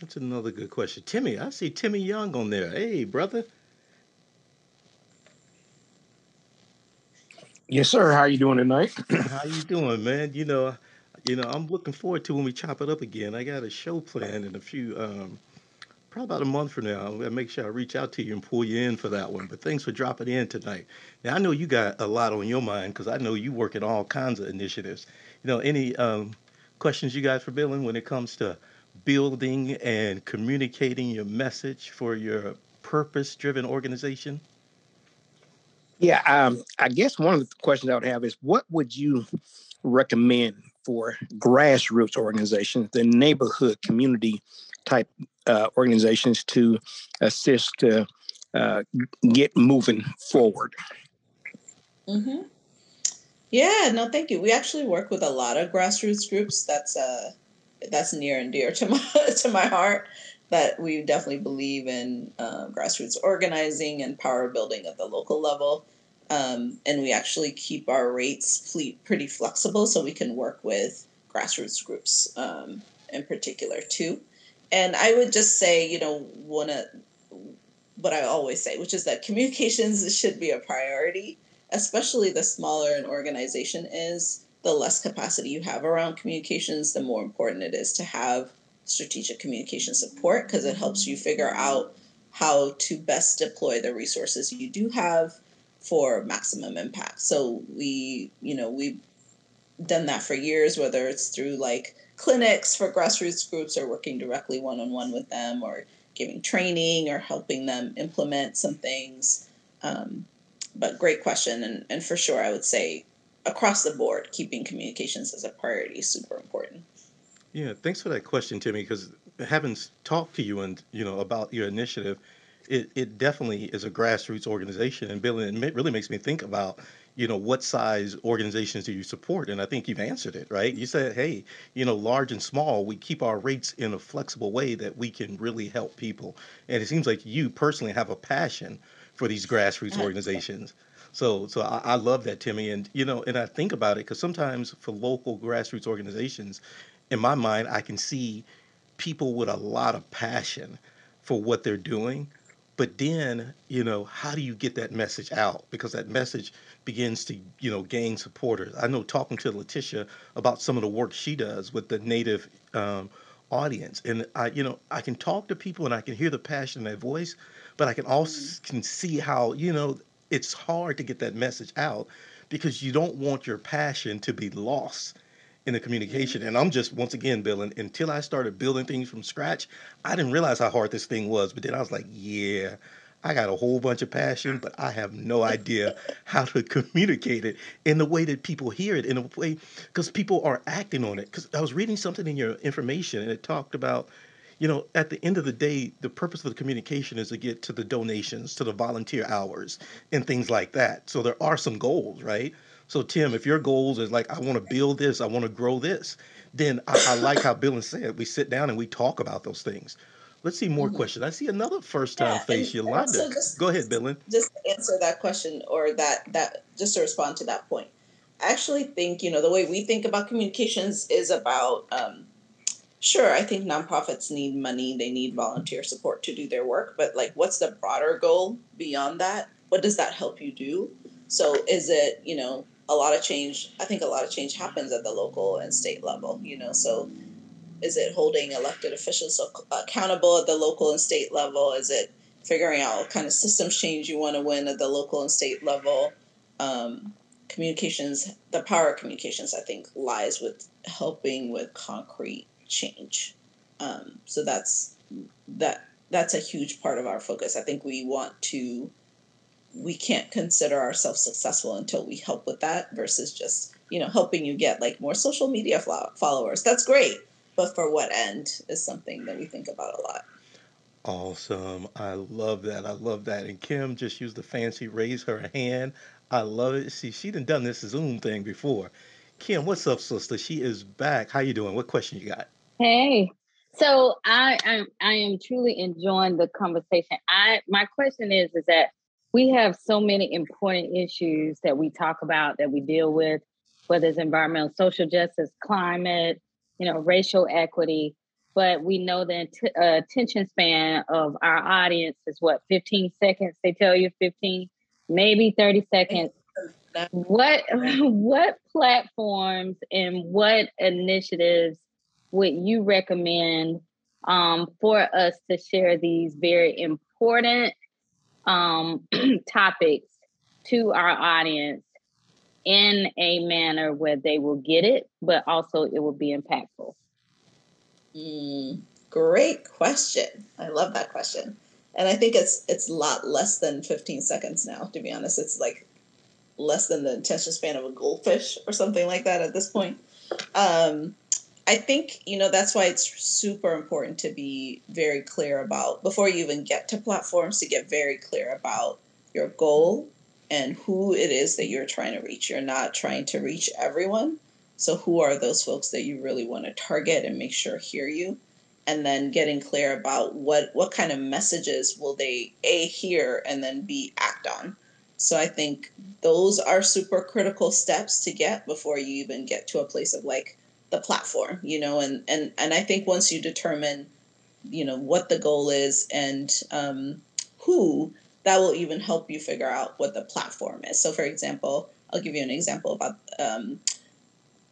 That's another good question. Timmy, I see Timmy Young on there. Hey, brother. Yes, sir. How you doing tonight? How you doing, man? You know, you know, I'm looking forward to when we chop it up again. I got a show planned in a few, um, probably about a month from now. I'm gonna make sure I reach out to you and pull you in for that one. But thanks for dropping in tonight. Now I know you got a lot on your mind because I know you work at all kinds of initiatives. You know, any um, questions you guys for Bilen when it comes to building and communicating your message for your purpose-driven organization? Yeah, um, I guess one of the questions I would have is what would you recommend for grassroots organizations, the neighborhood community type uh, organizations to assist to uh, get moving forward? Mm-hmm. Yeah, no, thank you. We actually work with a lot of grassroots groups. That's uh, that's near and dear to my to my heart. That we definitely believe in uh, grassroots organizing and power building at the local level. Um, and we actually keep our rates pretty flexible so we can work with grassroots groups um, in particular too. And I would just say, you know, one of what I always say, which is that communications should be a priority especially the smaller an organization is, the less capacity you have around communications, the more important it is to have strategic communication support because it helps you figure out how to best deploy the resources you do have for maximum impact. So we, you know, we've done that for years, whether it's through like clinics for grassroots groups or working directly one on one with them or giving training or helping them implement some things. Um, but great question and, and for sure i would say across the board keeping communications as a priority is super important Yeah, thanks for that question, Timmy. Because having talked to you and you know about your initiative, it, it definitely is a grassroots organization, and Bilen, it really makes me think about you know what size organizations do you support, and I think you've answered it right. You said, hey, you know, large and small, we keep our rates in a flexible way that we can really help people, and it seems like you personally have a passion for these grassroots Uh, organizations. So, so I, I love that, Timmy, and you know, and I think about it because sometimes for local grassroots organizations, in my mind, I can see people with a lot of passion for what they're doing. But then, you know, how do you get that message out? Because that message begins to, you know, gain supporters. I know talking to Letitia about some of the work she does with the native um, audience, and I, you know, I can talk to people and I can hear the passion in their voice, but I can also can see how, you know, it's hard to get that message out because you don't want your passion to be lost in the mm-hmm. communication. And I'm just once again building until I started building things from scratch, I didn't realize how hard this thing was. But then I was like, yeah, I got a whole bunch of passion, but I have no idea how to communicate it in the way that people hear it, in a way because people are acting on it. Because I was reading something in your information and it talked about, you know, at the end of the day, the purpose of the communication is to get to the donations, to the volunteer hours, and things like that. So there are some goals, right? So Tim, if your goals is like, I want to build this, I want to grow this, then I, I like how Bilen said we sit down and we talk about those things. Let's see more Mhm. questions. I see another first time Yeah, face, and, and also Yolanda. just Go ahead, Bilen. just to answer that question or that that just to respond to that point. I actually think you know the way we think about communications is about um, sure i think nonprofits need money they need volunteer support to do their work but like what's the broader goal beyond that? What does that help you do? So is it you know a lot of change i think a lot of change happens at the local and state level you know so is it holding elected officials accountable at the local and state level? Is it figuring out what kind of systems change you want to win at the local and state level? Um, communications the power of communications i think lies with helping with concrete change um, so that's that that's a huge part of our focus i think we want to we can't consider ourselves successful until we help with that versus just you know helping you get like more social media followers that's great but for what end is something that we think about a lot Awesome. I love that. I love that. And Kim just used the fancy raise her hand. I love it. See, she done done this Zoom thing before. Kim, what's up, sister? She is back. How you doing? What question you got? Hey, so I am I am truly enjoying the conversation. I my question is is that we have so many important issues that we talk about that we deal with, whether it's environmental, social justice, climate, you know, racial equity. But we know the uh, attention span of our audience is what 15 seconds. They tell you 15, maybe 30 seconds what what platforms and what initiatives would you recommend um, for us to share these very important um, topics to our audience in a manner where they will get it, but also it will be impactful? Mm, great question. I love that question. And I think it's it's a lot less than 15 seconds now, to be honest. It's like less than the attention span of a goldfish or something like that at this point. Um, I think, you know, that's why it's super important to be very clear about, before you even get to platforms, to get very clear about your goal and who it is that you're trying to reach. You're not trying to reach everyone. So, who are those folks that you really want to target and make sure hear you? And then getting clear about what what kind of messages will they a hear and then b act on. So I think those are super critical steps to get before you even get to a place of like the platform, you know. And and and I think once you determine, you know, what the goal is and um, who, that will even help you figure out what the platform is. So, for example, I'll give you an example about um,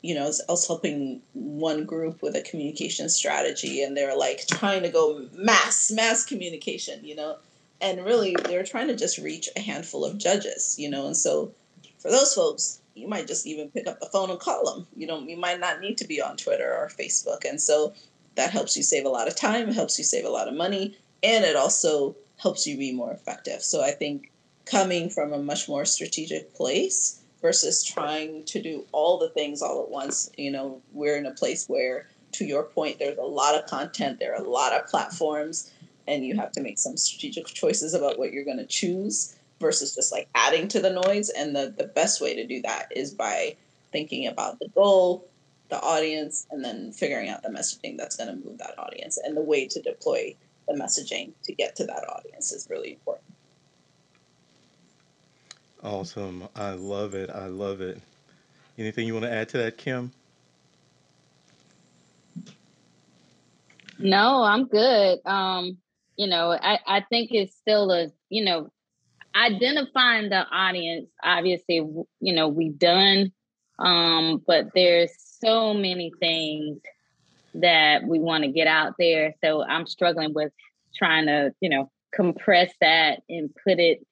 you know, I was, I was helping one group with a communication strategy, and they're like trying to go mass, mass communication, you know, and really they're trying to just reach a handful of judges, you know, and so for those folks, you might just even pick up the phone and call them. You know, you might not need to be on Twitter or Facebook, and so that helps you save a lot of time, it helps you save a lot of money, and it also helps you be more effective. So I think coming from a much more strategic place versus trying to do all the things all at once. You know, we're in a place where, to your point, there's a lot of content, there are a lot of platforms, and you have to make some strategic choices about what you're going to choose versus just like adding to the noise. And the, the best way to do that is by thinking about the goal, the audience, and then figuring out the messaging that's going to move that audience. And the way to deploy the messaging to get to that audience is really important. Awesome. I love it. I love it. Anything you want to add to that, Kim? No, I'm good. Um, you know, I, I think it's still a, you know, identifying the audience, obviously, you know, we've done, um, but there's so many things that we want to get out there. So I'm struggling with trying to, you know, compress that and put it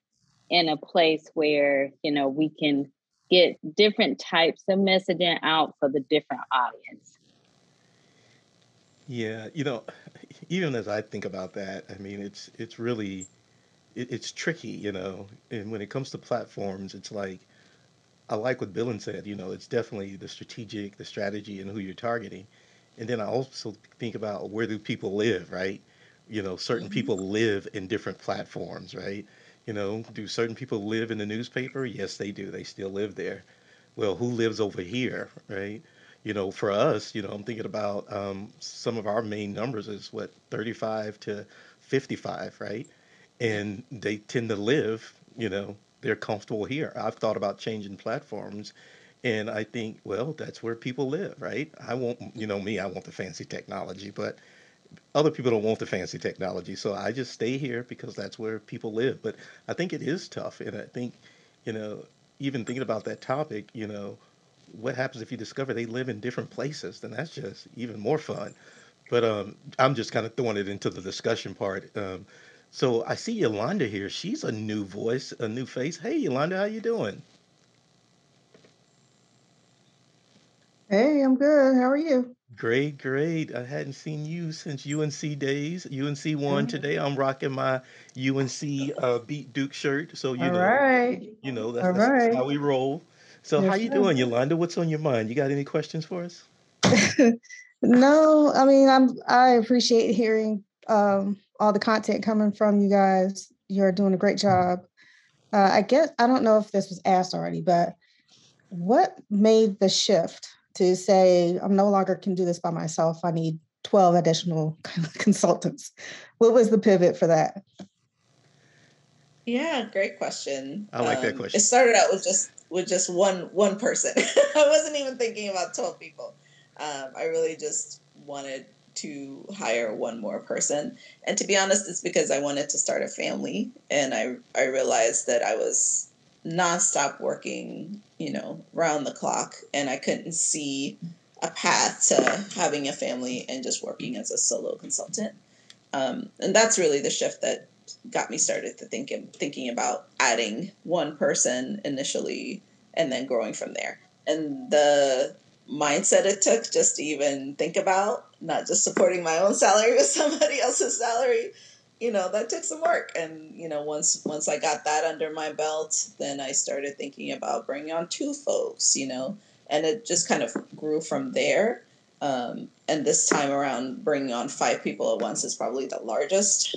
in a place where, you know, we can get different types of messaging out for the different audience. Yeah, you know, even as I think about that, I mean, it's it's really it, it's tricky, you know. And when it comes to platforms, it's like I like what Bilen said, you know, it's definitely the strategic, the strategy and who you're targeting. And then I also think about where do people live, right? You know, certain people live in different platforms, right? You know, do certain people live in the newspaper? Yes, they do. They still live there. Well, who lives over here, right? You know, for us, you know, I'm thinking about um, some of our main numbers is what 35 to 55, right? And they tend to live, you know, they're comfortable here. I've thought about changing platforms, and I think, well, that's where people live, right? I won't, you know, me, I want the fancy technology, but other people don't want the fancy technology. So I just stay here because that's where people live. But I think it is tough. And I think, you know, even thinking about that topic, you know, what happens if you discover they live in different places? Then that's just even more fun. But um, I'm just kind of throwing it into the discussion part. Um, so I see Yolanda here. She's a new voice, a new face. Hey, Yolanda, how you doing? Hey, I'm good. How are you? Great, great. I hadn't seen you since UNC days. UNC won Mm, today. I'm rocking my UNC uh, Beat Duke shirt. So you All know, right. you know that's All that's right. how we roll. So how you sir. doing, Yolanda? What's on your mind? You got any questions for us? No, I mean, I'm I appreciate hearing um all the content coming from you guys. You're doing a great job. Uh, I guess I don't know if this was asked already, but what made the shift to say I'm no longer can do this by myself? I need 12 additional consultants. What was the pivot for that? Yeah, great question. I like that question. it started out with just with just one one person. I wasn't even thinking about twelve people. Um, I really just wanted to hire one more person, and to be honest, it's because I wanted to start a family, and I I realized that I was nonstop working, you know, round the clock, and I couldn't see a path to having a family and just working as a solo consultant. Um, and that's really the shift that got me started to thinking thinking about adding one person initially and then growing from there. And the mindset it took just to even think about not just supporting my own salary with somebody else's salary, you know, that took some work. And you know, once once I got that under my belt, then I started thinking about bringing on two folks, you know, and it just kind of grew from there. Um, and this time around, bringing on five people at once is probably the largest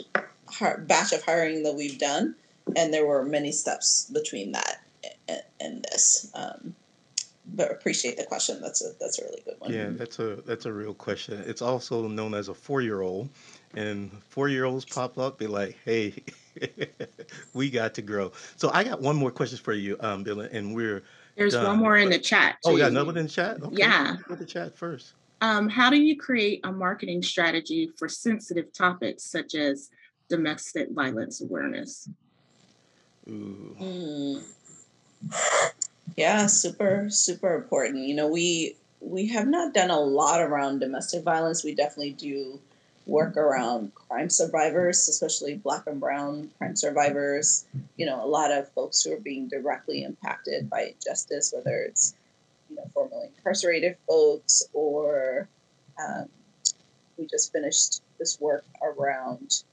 batch of hiring that we've done, and there were many steps between that and, and this. Um, but appreciate the question. That's a that's a really good one. Yeah, that's a that's a real question. It's also known as a four-year-old, and four-year-olds pop up, be like, "Hey, we got to grow." So I got one more question for you, um, Bilen, we're There's one done. more in the chat oh, we got another one in the chat. Okay, Yeah. let's go to the chat first. Um, how do you create a marketing strategy for sensitive topics such as domestic violence awareness? Ooh, Mm. Yeah, super super important. You know, we we have not done a lot around domestic violence. We definitely do work around crime survivors, especially black and brown crime survivors. You know, a lot of folks who are being directly impacted by injustice, whether it's you know formerly incarcerated folks or um, we just finished this work around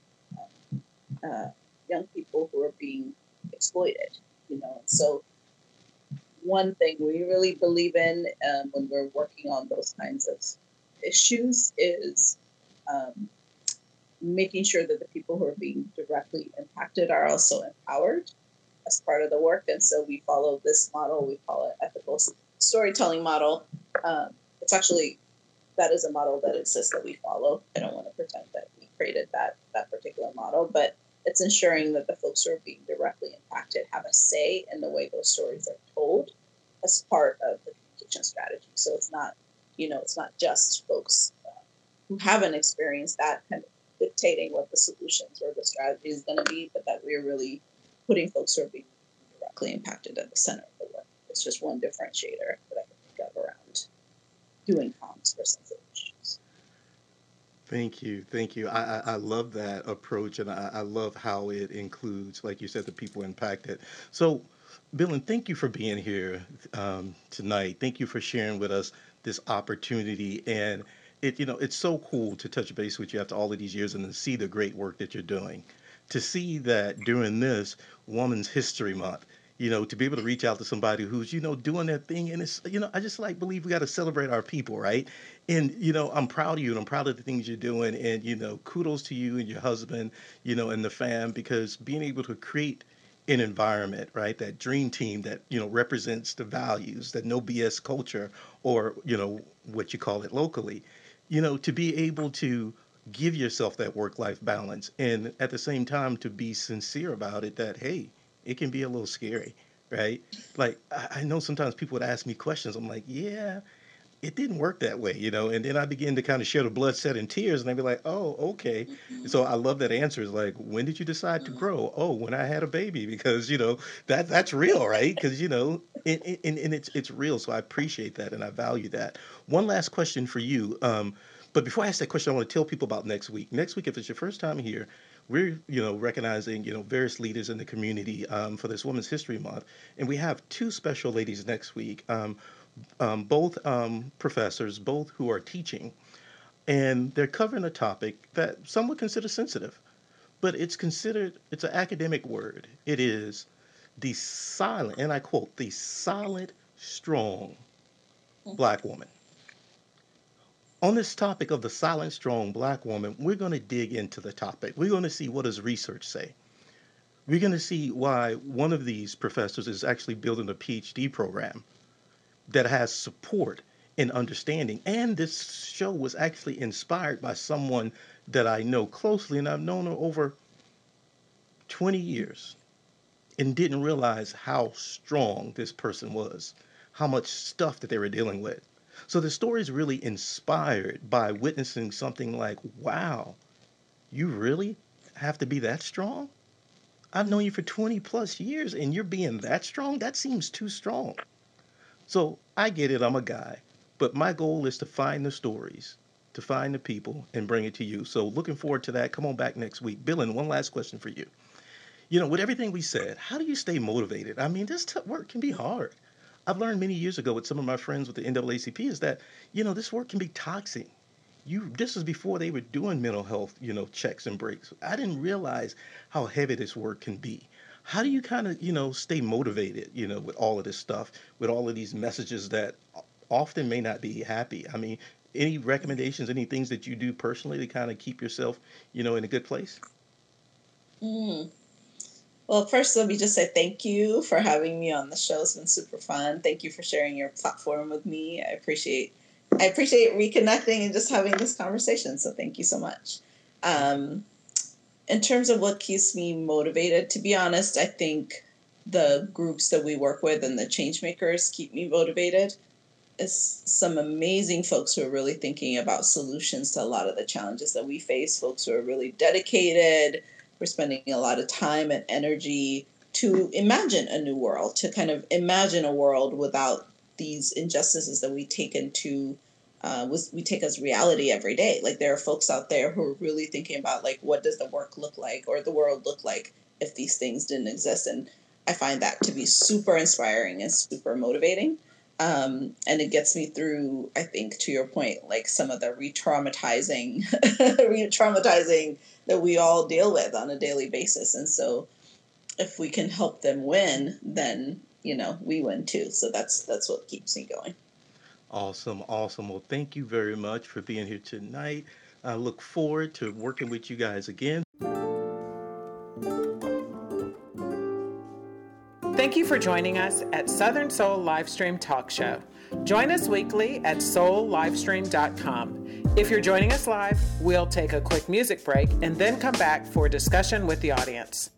uh, young people who are being exploited. You know, so one thing we really believe in um, when we're working on those kinds of issues is um, making sure that the people who are being directly impacted are also empowered as part of the work. And so we follow this model. We call it ethical storytelling model. Um, it's actually that is a model that exists that we follow. I don't want to pretend that we created that that particular model, but it's ensuring that the folks who are being directly impacted have a say in the way those stories are told as part of the communication strategy. So it's not, you know, it's not just folks uh, who haven't experienced that kind of dictating what the solutions or the strategy is going to be, but that we're really putting folks who are being directly impacted at the center of the work. It's just one differentiator that I can think of around doing comms for sensitive. Thank you, thank you. I, I I love that approach, and I, I love how it includes, like you said, the people impacted. So, Bilen, thank you for being here um, tonight. Thank you for sharing with us this opportunity, and it you know it's so cool to touch base with you after all of these years and to see the great work that you're doing. To see that during this Women's History Month, you know, to be able to reach out to somebody who's, you know, doing their thing. And it's, you know, I just like believe we got to celebrate our people, right? And, you know, I'm proud of you and I'm proud of the things you're doing. And, you know, kudos to you and your husband, you know, and the fam, because being able to create an environment, right? That dream team that, you know, represents the values, that no BS culture or, you know, what you call it locally, you know, to be able to give yourself that work life balance and at the same time to be sincere about it that, hey, it can be a little scary, right? Like I, know sometimes people would ask me questions. I'm like, yeah, it didn't work that way, you know. And then I begin to kind of share the blood, sweat, and tears, and I'd be like, oh, okay. Mm-hmm. So I love that answer. Is like, when did you decide to grow? Oh, when I had a baby, because you know that that's real, right? Because you know, and, and, and it's it's real. So I appreciate that and I value that. One last question for you. Um, but before I ask that question, I want to tell people about next week. Next week, if it's your first time here, we're you know recognizing you know various leaders in the community um, for this Women's History Month, and we have two special ladies next week. Um, um, both um, professors, both who are teaching, and they're covering a topic that some would consider sensitive, but it's considered it's an academic word. It is the silent, and I quote, the silent, strong black woman. On this topic of the silent, strong black woman, we're going to dig into the topic. We're going to see what does research say. We're going to see why one of these professors is actually building a PhD program that has support and understanding. And this show was actually inspired by someone that I know closely, and I've known her over 20 years and didn't realize how strong this person was, how much stuff that they were dealing with. So the story is really inspired by witnessing something like, wow, you really have to be that strong? I've known you for 20 plus years and you're being that strong? That seems too strong. So I get it, I'm a guy, but my goal is to find the stories, to find the people, and bring it to you. So looking forward to that. Come on back next week. Bilen, one last question for you. You know, with everything we said, how do you stay motivated? I mean, this t- work can be hard. I've learned many years ago with some of my friends with the NAACP is that, you know, this work can be toxic. You this is before they were doing mental health, you know, checks and breaks. I didn't realize how heavy this work can be. How do you kind of, you know, stay motivated, you know, with all of this stuff, with all of these messages that often may not be happy? I mean, any recommendations, any things that you do personally to kind of keep yourself, you know, in a good place? Mm. Well, first, let me just say thank you for having me on the show. It's been super fun. Thank you for sharing your platform with me. I appreciate I appreciate reconnecting and just having this conversation. So thank you so much. Um, in terms of what keeps me motivated, to be honest, I think the groups that we work with and the change makers keep me motivated. It's some amazing folks who are really thinking about solutions to a lot of the challenges that we face. Folks who are really dedicated. We're spending a lot of time and energy to imagine a new world, to kind of imagine a world without these injustices that we take into uh, was we take as reality every day. Like there are folks out there who are really thinking about like what does the work look like or the world look like if these things didn't exist, and I find that to be super inspiring and super motivating. Um, and it gets me through, I think, to your point, like some of the re-traumatizing, re-traumatizing that we all deal with on a daily basis. And so, if we can help them win, then you know we win too. So that's that's what keeps me going. Awesome, awesome. Well, thank you very much for being here tonight. I look forward to working with you guys again. Thank you for joining us at Southern Soul Livestream Talk Show. Join us weekly at soullivestream.com. If you're joining us live, we'll take a quick music break and then come back for discussion with the audience.